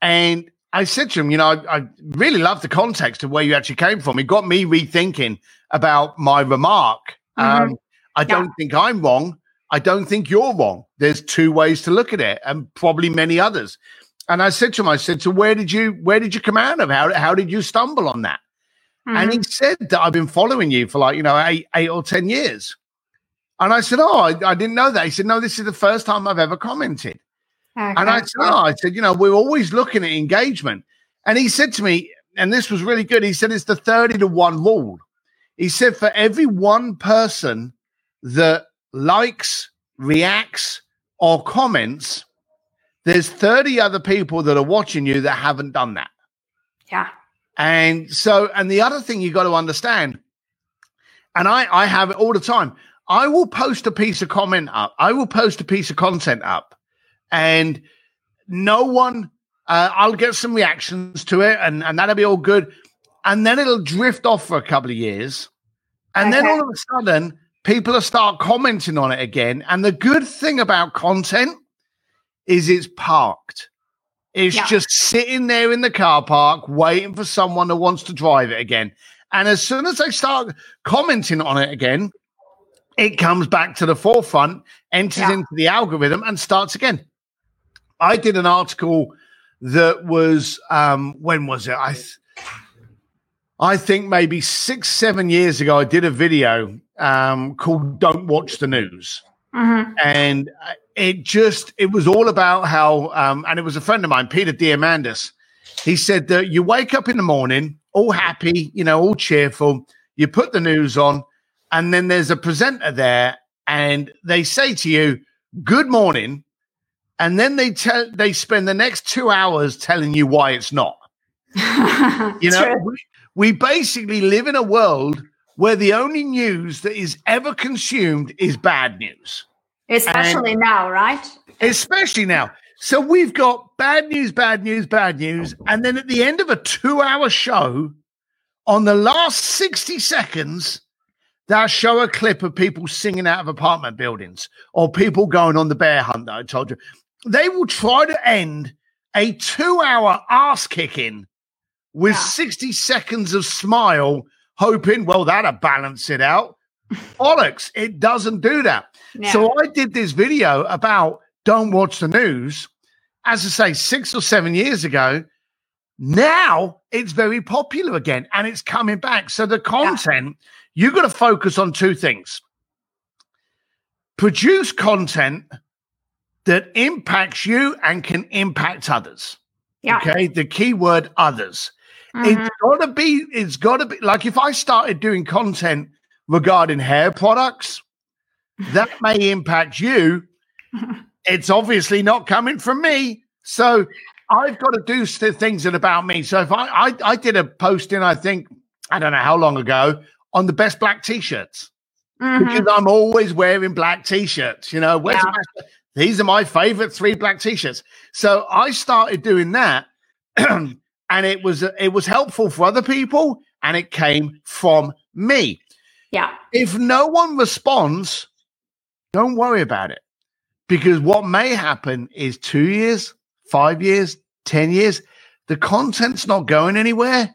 and I said to him, "You know, I, I really love the context of where you actually came from. It got me rethinking about my remark. Mm-hmm. Um, I yeah. don't think I'm wrong. I don't think you're wrong. There's two ways to look at it, and probably many others." And I said to him, "I said, so where did you where did you come out of? How how did you stumble on that?" Mm-hmm. And he mm-hmm. said that I've been following you for like, you know, eight, eight or 10 years. And I said, Oh, I, I didn't know that. He said, No, this is the first time I've ever commented. Okay. And I said, Oh, I said, you know, we're always looking at engagement. And he said to me, and this was really good. He said, It's the 30 to 1 rule. He said, For every one person that likes, reacts, or comments, there's 30 other people that are watching you that haven't done that. yeah. And so, and the other thing you got to understand, and I, I have it all the time. I will post a piece of comment up. I will post a piece of content up, and no one. Uh, I'll get some reactions to it, and and that'll be all good. And then it'll drift off for a couple of years, and then all of a sudden, people will start commenting on it again. And the good thing about content is it's parked. It's Yeah. just sitting there in the car park waiting for someone that wants to drive it again. And as soon as they start commenting on it again, it comes back to the forefront, enters Yeah. into the algorithm, and starts again. I did an article that was um, when was it? I th- I think maybe six, seven years ago, I did a video um, called "Don't Watch the News." Mhm. and uh, it just it was all about how um and it was a friend of mine peter diamandis. He said that you wake up in the morning all happy you know all cheerful you put the news on and then there's a presenter there and they say to you good morning and then they tell they spend the next two hours telling you why it's not. [LAUGHS] You know we, we basically live in a world where the only news that is ever consumed is bad news Especially now, right? especially now. So we've got bad news, bad news, bad news. And then at the end of a two hour show, on the last 60 seconds, they'll show a clip of people singing out of apartment buildings or people going on the bear hunt that I told you. They will try to end a two hour ass kicking with Yeah. 60 seconds of smile, hoping, well, that'll balance it out. Bollocks. It doesn't do that. Yeah. So I did this video about don't watch the news. As I say, six or seven years ago. Now it's very popular again and it's coming back. So the content, you've got to focus on two things produce content that impacts you and can impact others. yeah. Okay. The key word others. Mhm. It's got to be, it's got to be like if I started doing content regarding hair products, that may impact you. [LAUGHS] It's obviously not coming from me. So I've got to do things that about me. So if I, I, I did a posting, I think, I don't know how long ago, on the best black t shirts Mhm. because I'm always wearing black t-shirts. You know, where's Yeah. my, these are my favorite three black t-shirts. So I started doing that, [CLEARS THROAT] and it was it was helpful for other people, and it came from me. Yeah. If no one responds, don't worry about it, because what may happen is two years, five years, ten years, the content's not going anywhere.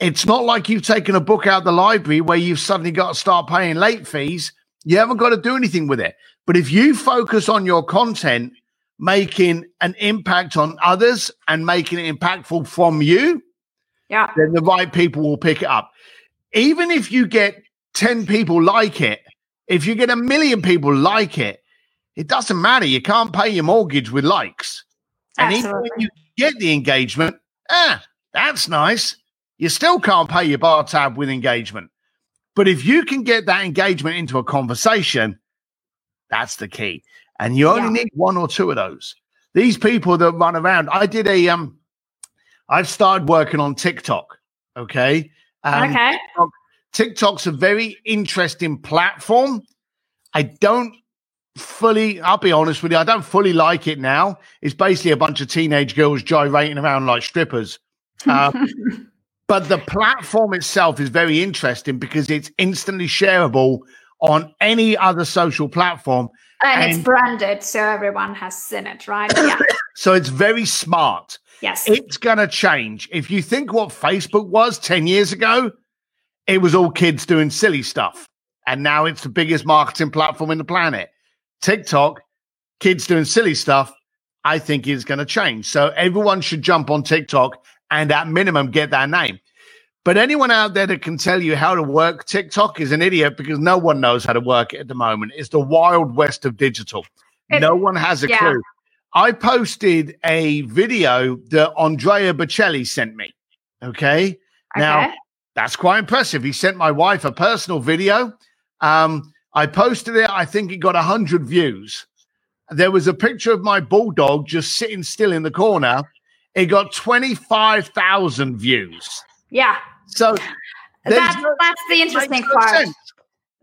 It's not like you've taken a book out of the library where you've suddenly got to start paying late fees. You haven't got to do anything with it. But if you focus on your content, making an impact on others and making it impactful from you, Yeah. then the right people will pick it up. Even if you get 10 people like it, if you get a million people like it, it doesn't matter. You can't pay your mortgage with likes. And even when you get the engagement, ah, that's nice. You still can't pay your bar tab with engagement. But if you can get that engagement into a conversation, that's the key. And you only Yeah. need one or two of those. These people that run around, I did a um I've started working on TikTok. Okay. Um, okay. TikTok's a very interesting platform. I don't fully, I'll be honest with you, I don't fully like it now. It's basically a bunch of teenage girls gyrating around like strippers. Um, [LAUGHS] but the platform itself is very interesting because it's instantly shareable on any other social platform. and it's branded, so everyone has seen it, right? Yeah. [COUGHS] So it's very smart. yes. It's going to change. If you think what Facebook was 10 years ago, it was all kids doing silly stuff. And now it's the biggest marketing platform in the planet. TikTok, kids doing silly stuff, I think is going to change. So everyone should jump on TikTok and at minimum get that name. But anyone out there that can tell you how to work TikTok is an idiot because no one knows how to work it at the moment. It's the wild west of digital. It- no one has a yeah. clue. I posted a video that Andrea Bocelli sent me. Okay. Now, Okay. That's quite impressive. He sent my wife a personal video. Um, I posted it. I think it got 100 views. There was a picture of my bulldog just sitting still in the corner. It got 25,000 views. Yeah. So there's That, no- that's the interesting no part. sense.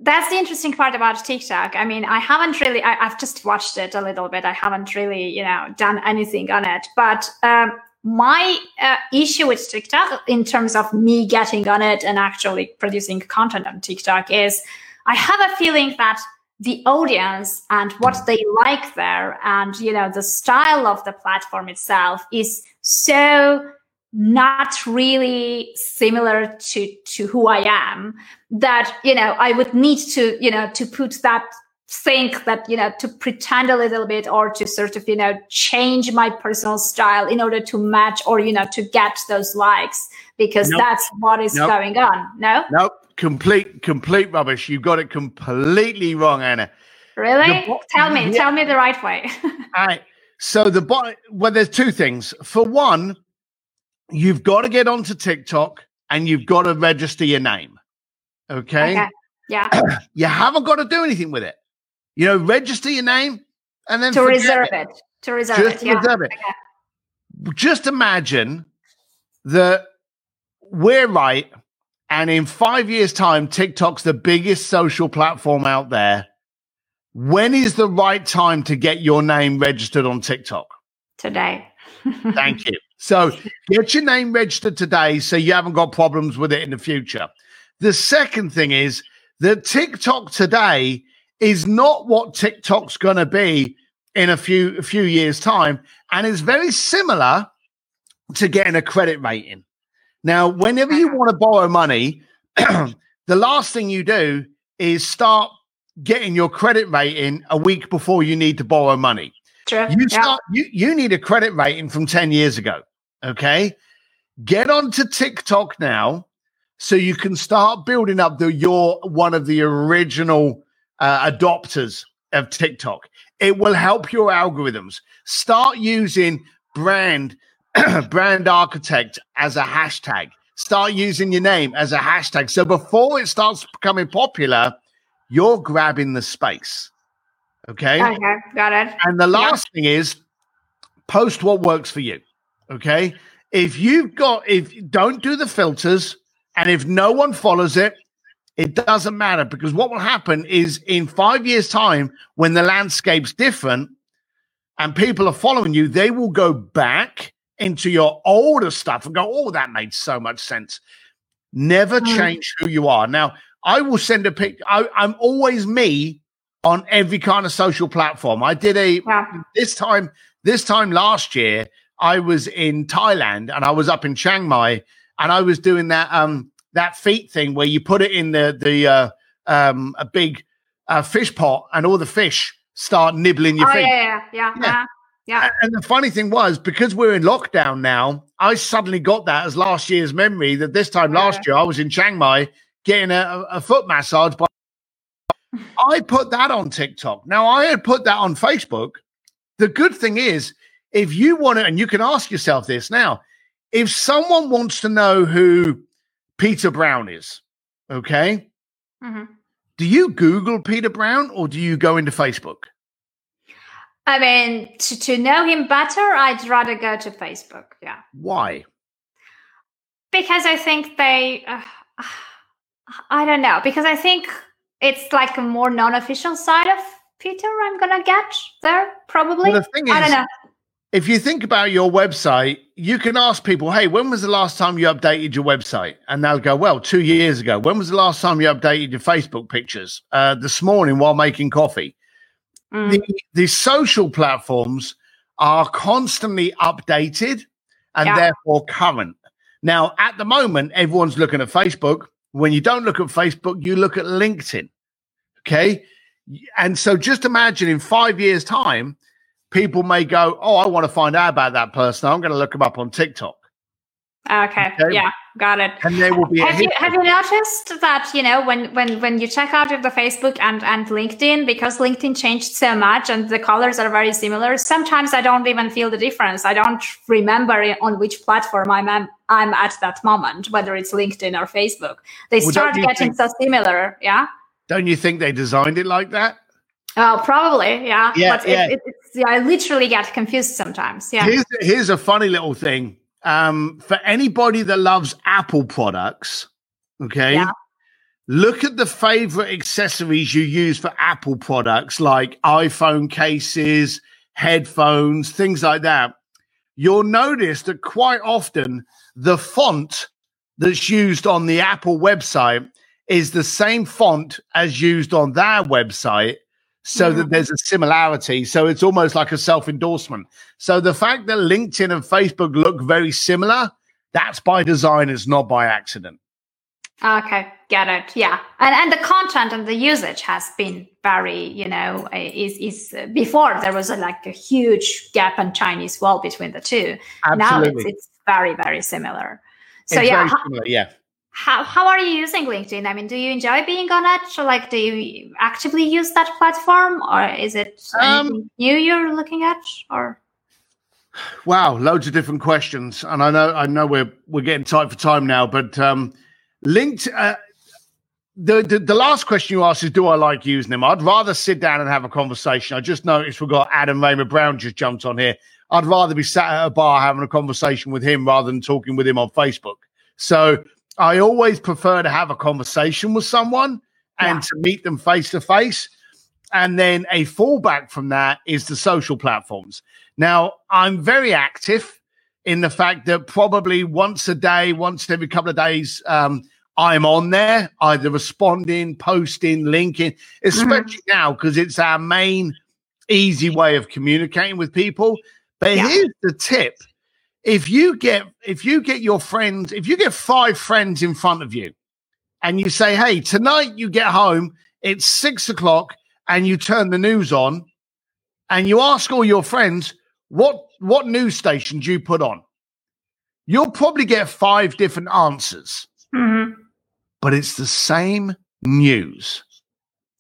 That's the interesting part about TikTok. I mean, I haven't really, I, I've just watched it a little bit. I haven't really, you know, done anything on it. But um, my uh, issue with TikTok in terms of me getting on it and actually producing content on TikTok is I have a feeling that the audience and what they like there and, you know, the style of the platform itself is so not really similar to to who I am that you know I would need to you know to put that think that you know to pretend a little bit or to sort of you know change my personal style in order to match or you know to get those likes because Nope. that's what is Nope. going on no Nope. Complete, complete rubbish. You've got it completely wrong, Anna. really bo- tell me Yeah. tell me the right way [LAUGHS] All right. So the bo- well, there's two things. For one, you've got to get onto TikTok and you've got to register your name. Okay. okay yeah [CLEARS THROAT] You haven't got to do anything with it. You know, register your name and then to reserve it. it to reserve Just it yeah reserve it. Just imagine that we're right, and in five years' time, TikTok's the biggest social platform out there. When is the right time to get your name registered on TikTok? today [LAUGHS] Thank you. So get your name registered today so you haven't got problems with it in the future. The second thing is that TikTok today is not what TikTok's going to be in a few a few years time and is very similar to getting a credit rating. Now, whenever you want to borrow money, [CLEARS THROAT] the last thing you do is start getting your credit rating a week before you need to borrow money. True. You yeah. start you, you need a credit rating from 10 years ago. Okay. Get onto TikTok now so you can start building up the you're one of the original uh, adopters of TikTok. It will help your algorithms. Start using brand [CLEARS THROAT] brand architect as a hashtag. Start using your name as a hashtag. So before it starts becoming popular, you're grabbing the space. Okay. Okay, got it. And the last thing is post what works for you. Okay. If you've got, if don't do the filters, and if no one follows it, it doesn't matter because what will happen is in five years' time, when the landscape's different and people are following you, they will go back into your older stuff and go, Oh, that made so much sense. Never Mm. change who you are. Now, I will send a pic. I, I'm always me on every kind of social platform. I did a Yeah. this time this time last year I was in Thailand and I was up in Chiang Mai and I was doing that um that feet thing where you put it in the the uh, um a big uh, fish pot and all the fish start nibbling your Oh feet. yeah, yeah, yeah, Yeah. yeah. yeah. And the funny thing was, because we're in lockdown now, I suddenly got that as last year's memory that this time last year I was in Chiang Mai getting a, a foot massage. By [LAUGHS] I put that on TikTok. Now I had put that on Facebook. The good thing is, if you want to, and you can ask yourself this now, if someone wants to know who Peter Brown is, okay, Mhm. do you Google Peter Brown or do you go into Facebook? I mean, to, to know him better, I'd rather go to Facebook. Yeah, Why? because I think they, uh, I don't know, because I think it's like a more non-official side of Peter. I'm gonna get there probably. Well, the thing I don't know. If you think about your website, you can ask people, hey, when was the last time you updated your website? And they'll go, well, two years ago. When was the last time you updated your Facebook pictures? Uh, this morning while making coffee. Mm. The, the social platforms are constantly updated and Yeah. therefore current. Now, at the moment, everyone's looking at Facebook. When you don't look at Facebook, you look at LinkedIn. Okay. And so just imagine in five years' time, people may go, Oh, I want to find out about that person. I'm going to look them up on TikTok. Ah, okay. okay. Yeah, got it. And there will be. Have you have you noticed that you know when when when you check out of the Facebook and and LinkedIn because LinkedIn changed so much and the colors are very similar. Sometimes I don't even feel the difference. I don't remember on which platform I'm I'm at that moment, whether it's LinkedIn or Facebook. They well, start getting think, so similar. Yeah. Don't you think they designed it like that? Oh, probably, yeah. Yeah, but yeah. It, it, yeah, I literally get confused sometimes. Yeah. Here's, here's a funny little thing um, for anybody that loves Apple products, okay, yeah. look at the favorite accessories you use for Apple products like iPhone cases, headphones, things like that. You'll notice that quite often the font that's used on the Apple website is the same font as used on their website so that there's a similarity. So it's almost like a self endorsement. So the fact that LinkedIn and Facebook look very similar, that's by design, it's not by accident. Okay, get it. Yeah, and and the content and the usage has been very, you know, is is uh, before there was a, like a huge gap and Chinese wall between the two. Absolutely. Now it's, it's very very similar. So it's yeah, similar, yeah how, how are you using linkedin i mean do you enjoy being on it or like do you actively use that platform or is it um, new you're looking at or wow loads of different questions and i know i know we're we're getting tight for time now but um linked uh, the, the, the last question you asked is do I like using them? I'd rather sit down and have a conversation. I just noticed we've got Adam Raymer Brown just jumped on here. I'd rather be sat at a bar having a conversation with him rather than talking with him on Facebook. So I always prefer to have a conversation with someone and yeah. to meet them face to face. And then a fallback from that is the social platforms. Now, I'm very active in the fact that probably once a day, once every couple of days, um, I'm on there, either responding, posting, linking, especially mm-hmm. now because it's our main easy way of communicating with people. But yeah. here's the tip if you get if you get your friends if you get five friends in front of you and you say hey tonight you get home it's six o'clock and you turn the news on and you ask all your friends what what news station do you put on? You'll probably get five different answers. Mm-hmm. but it's the same news.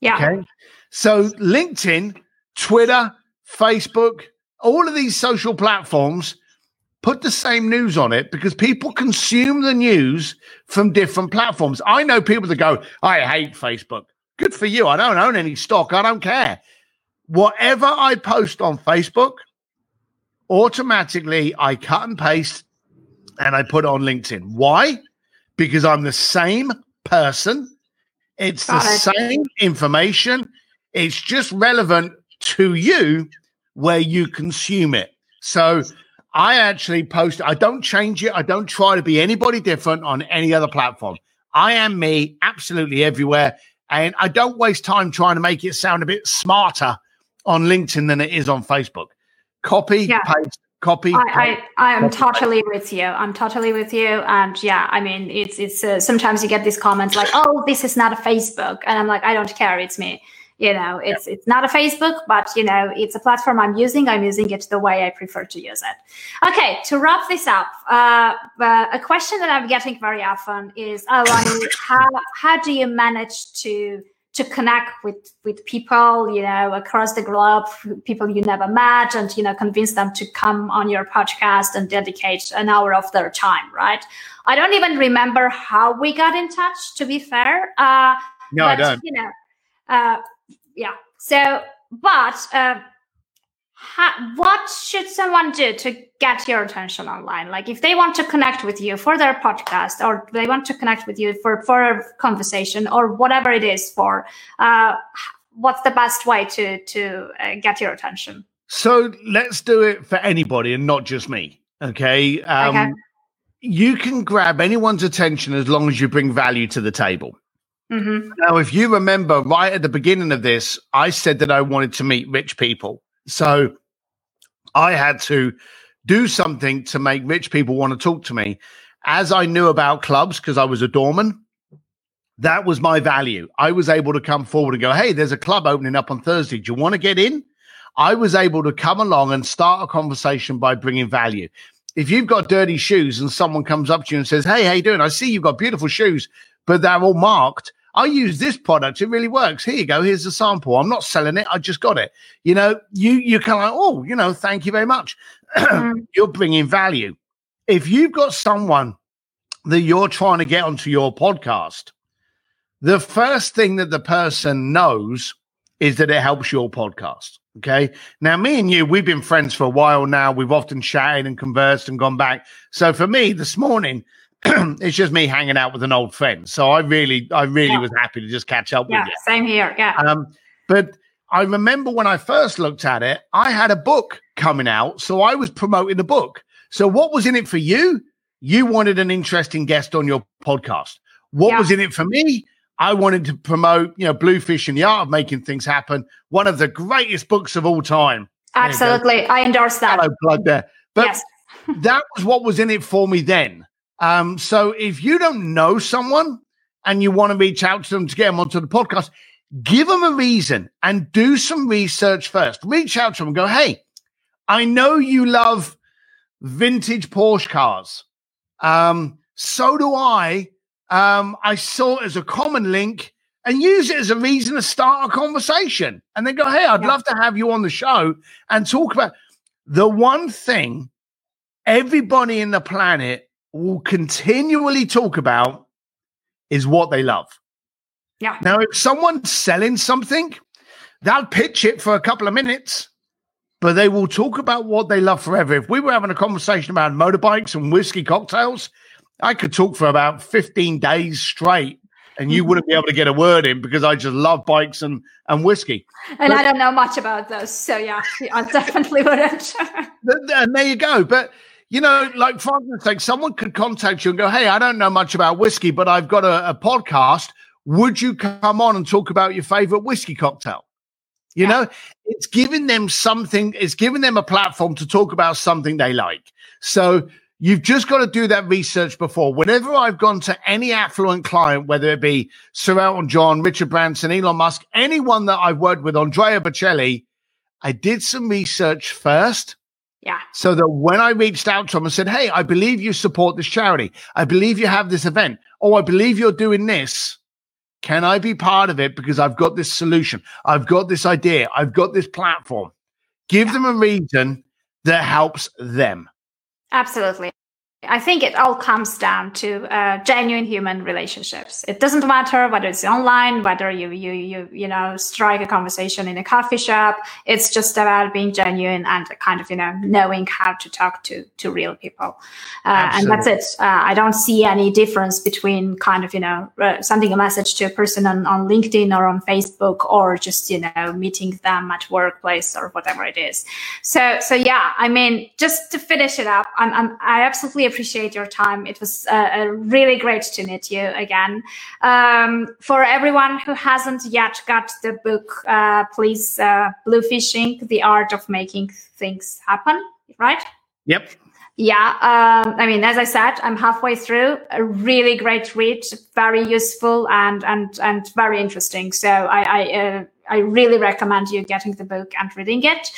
Yeah. Okay? So linkedin twitter facebook all of these social platforms put the same news on it because people consume the news from different platforms. I know people that go, I hate Facebook. Good for you. I don't own any stock. I don't care. Whatever I post on Facebook, automatically I cut and paste and I put on LinkedIn. Why? Because I'm the same person. It's Got the it. same information. It's just relevant to you where you consume it. So I actually post, I don't change it. I don't try to be anybody different on any other platform. I am me absolutely everywhere. And I don't waste time trying to make it sound a bit smarter on LinkedIn than it is on Facebook. Copy, yeah. paste, copy. I, I, I am totally with you. I'm totally with you. And yeah, I mean, it's, it's, uh, sometimes you get these comments like, oh, this is not a Facebook. And I'm like, I don't care. It's me you know it's it's not a facebook but you know it's a platform i'm using. I'm using it the way i prefer to use it. Okay to wrap this up uh, uh, a question that i'm getting very often is oh how how do you manage to to connect with with people you know across the globe people you never met and you know convince them to come on your podcast and dedicate an hour of their time right? I don't even remember how we got in touch to be fair. Uh no but, I don't. you know uh, yeah. So, but uh, ha- what should someone do to get your attention online? Like, if they want to connect with you for their podcast, or they want to connect with you for for a conversation, or whatever it is for, uh, what's the best way to to uh, get your attention? So let's do it for anybody and not just me. Okay. Um, okay. You can grab anyone's attention as long as you bring value to the table. Mm-hmm. Now, if you remember right at the beginning of this, I said that I wanted to meet rich people. So I had to do something to make rich people want to talk to me. As I knew about clubs, because I was a doorman, that was my value. I was able to come forward and go, Hey, there's a club opening up on Thursday. Do you want to get in? I was able to come along and start a conversation by bringing value. if you've got dirty shoes and someone comes up to you and says, Hey, how you doing? I see you've got beautiful shoes, but they're all marked. I use this product. It really works. Here you go. Here's the sample. I'm not selling it. I just got it. You know, you you kind of like, oh, you know, thank you very much. [CLEARS THROAT] Mm. you're bringing value. If you've got someone that you're trying to get onto your podcast, the first thing that the person knows is that it helps your podcast. Okay. Now, me and you, we've been friends for a while now. We've often chatted and conversed and gone back. So for me, this morning, [CLEARS THROAT] it's just me hanging out with an old friend. So I really, I really yeah. was happy to just catch up yeah, with you. Same here. Yeah. Um, but I remember when I first looked at it, I had a book coming out. So I was promoting the book. So what was in it for you? You wanted an interesting guest on your podcast. What yeah. was in it for me? I wanted to promote, you know, Bluefishing the Art of Making Things Happen, one of the greatest books of all time. Absolutely. I endorse that. Hello, plug there. But yes. [LAUGHS] that was what was in it for me then. Um, so if you don't know someone and you want to reach out to them to get them onto the podcast, give them a reason and do some research first. Reach out to them and go, hey, I know you love vintage Porsche cars. Um, so do I. Um, I saw it as a common link and use it as a reason to start a conversation. And then go, hey, I'd yeah. love to have you on the show and talk about the one thing everybody in the planet will continually talk about is what they love. Yeah. Now, if someone's selling something, they'll pitch it for a couple of minutes, but they will talk about what they love forever. If we were having a conversation about motorbikes and whiskey cocktails, I could talk for about 15 days straight and you wouldn't be mm-hmm. able to get a word in because I just love bikes and, and whiskey. And but, I don't know much about those. So, yeah, I definitely wouldn't. [LAUGHS] and there you go. But you know, like for instance, like someone could contact you and go, Hey, I don't know much about whiskey, but I've got a, a podcast. Would you come on and talk about your favorite whiskey cocktail? You yeah. know, it's giving them something, it's giving them a platform to talk about something they like. So you've just got to do that research before. Whenever I've gone to any affluent client, whether it be Sir Elton John, Richard Branson, Elon Musk, anyone that I've worked with, Andrea Bocelli, I did some research first yeah. So that when I reached out to them and said, Hey, I believe you support this charity. I believe you have this event. Oh, I believe you're doing this. Can I be part of it? Because I've got this solution. I've got this idea. I've got this platform. Give yeah. them a reason that helps them. Absolutely. I think it all comes down to uh, genuine human relationships. It doesn't matter whether it's online, whether you you you you know strike a conversation in a coffee shop. It's just about being genuine and kind of you know knowing how to talk to to real people, uh, and that's it. Uh, I don't see any difference between kind of you know uh, sending a message to a person on, on LinkedIn or on Facebook or just you know meeting them at workplace or whatever it is. So so yeah, I mean just to finish it up, I'm, I'm I absolutely appreciate your time. It was uh, really great to meet you again. Um, for everyone who hasn't yet got the book, uh, please, uh, Bluefishing, The Art of Making Things Happen, right? Yep. Yeah, um, I mean, as I said, I'm halfway through. A really great read, very useful and and and very interesting. So I I, uh, I really recommend you getting the book and reading it.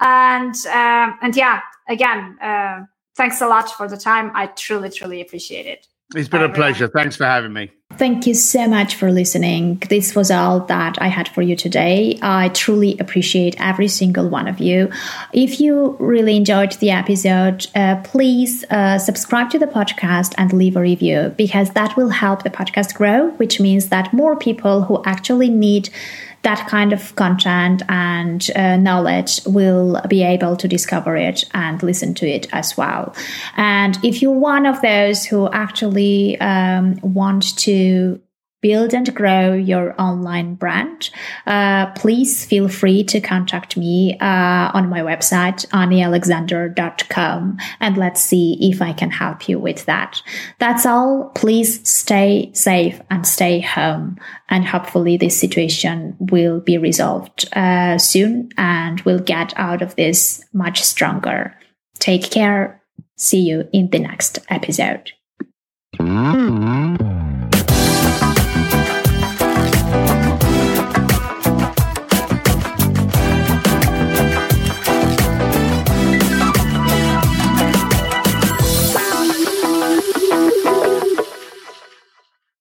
And um, and yeah, again, uh, thanks a lot for the time. I truly, truly appreciate it. It's been Bye, a pleasure. Everyone. Thanks for having me. Thank you so much for listening. This was all that I had for you today. I truly appreciate every single one of you. If you really enjoyed the episode, uh, please uh, subscribe to the podcast and leave a review because that will help the podcast grow, which means that more people who actually need that kind of content and uh, knowledge will be able to discover it and listen to it as well. And if you're one of those who actually um, want to build and grow your online brand, uh, please feel free to contact me uh, on my website, anialexander.com, and let's see if I can help you with that. That's all. Please stay safe and stay home. And hopefully this situation will be resolved uh, soon and we'll get out of this much stronger. Take care. See you in the next episode. Mm-hmm.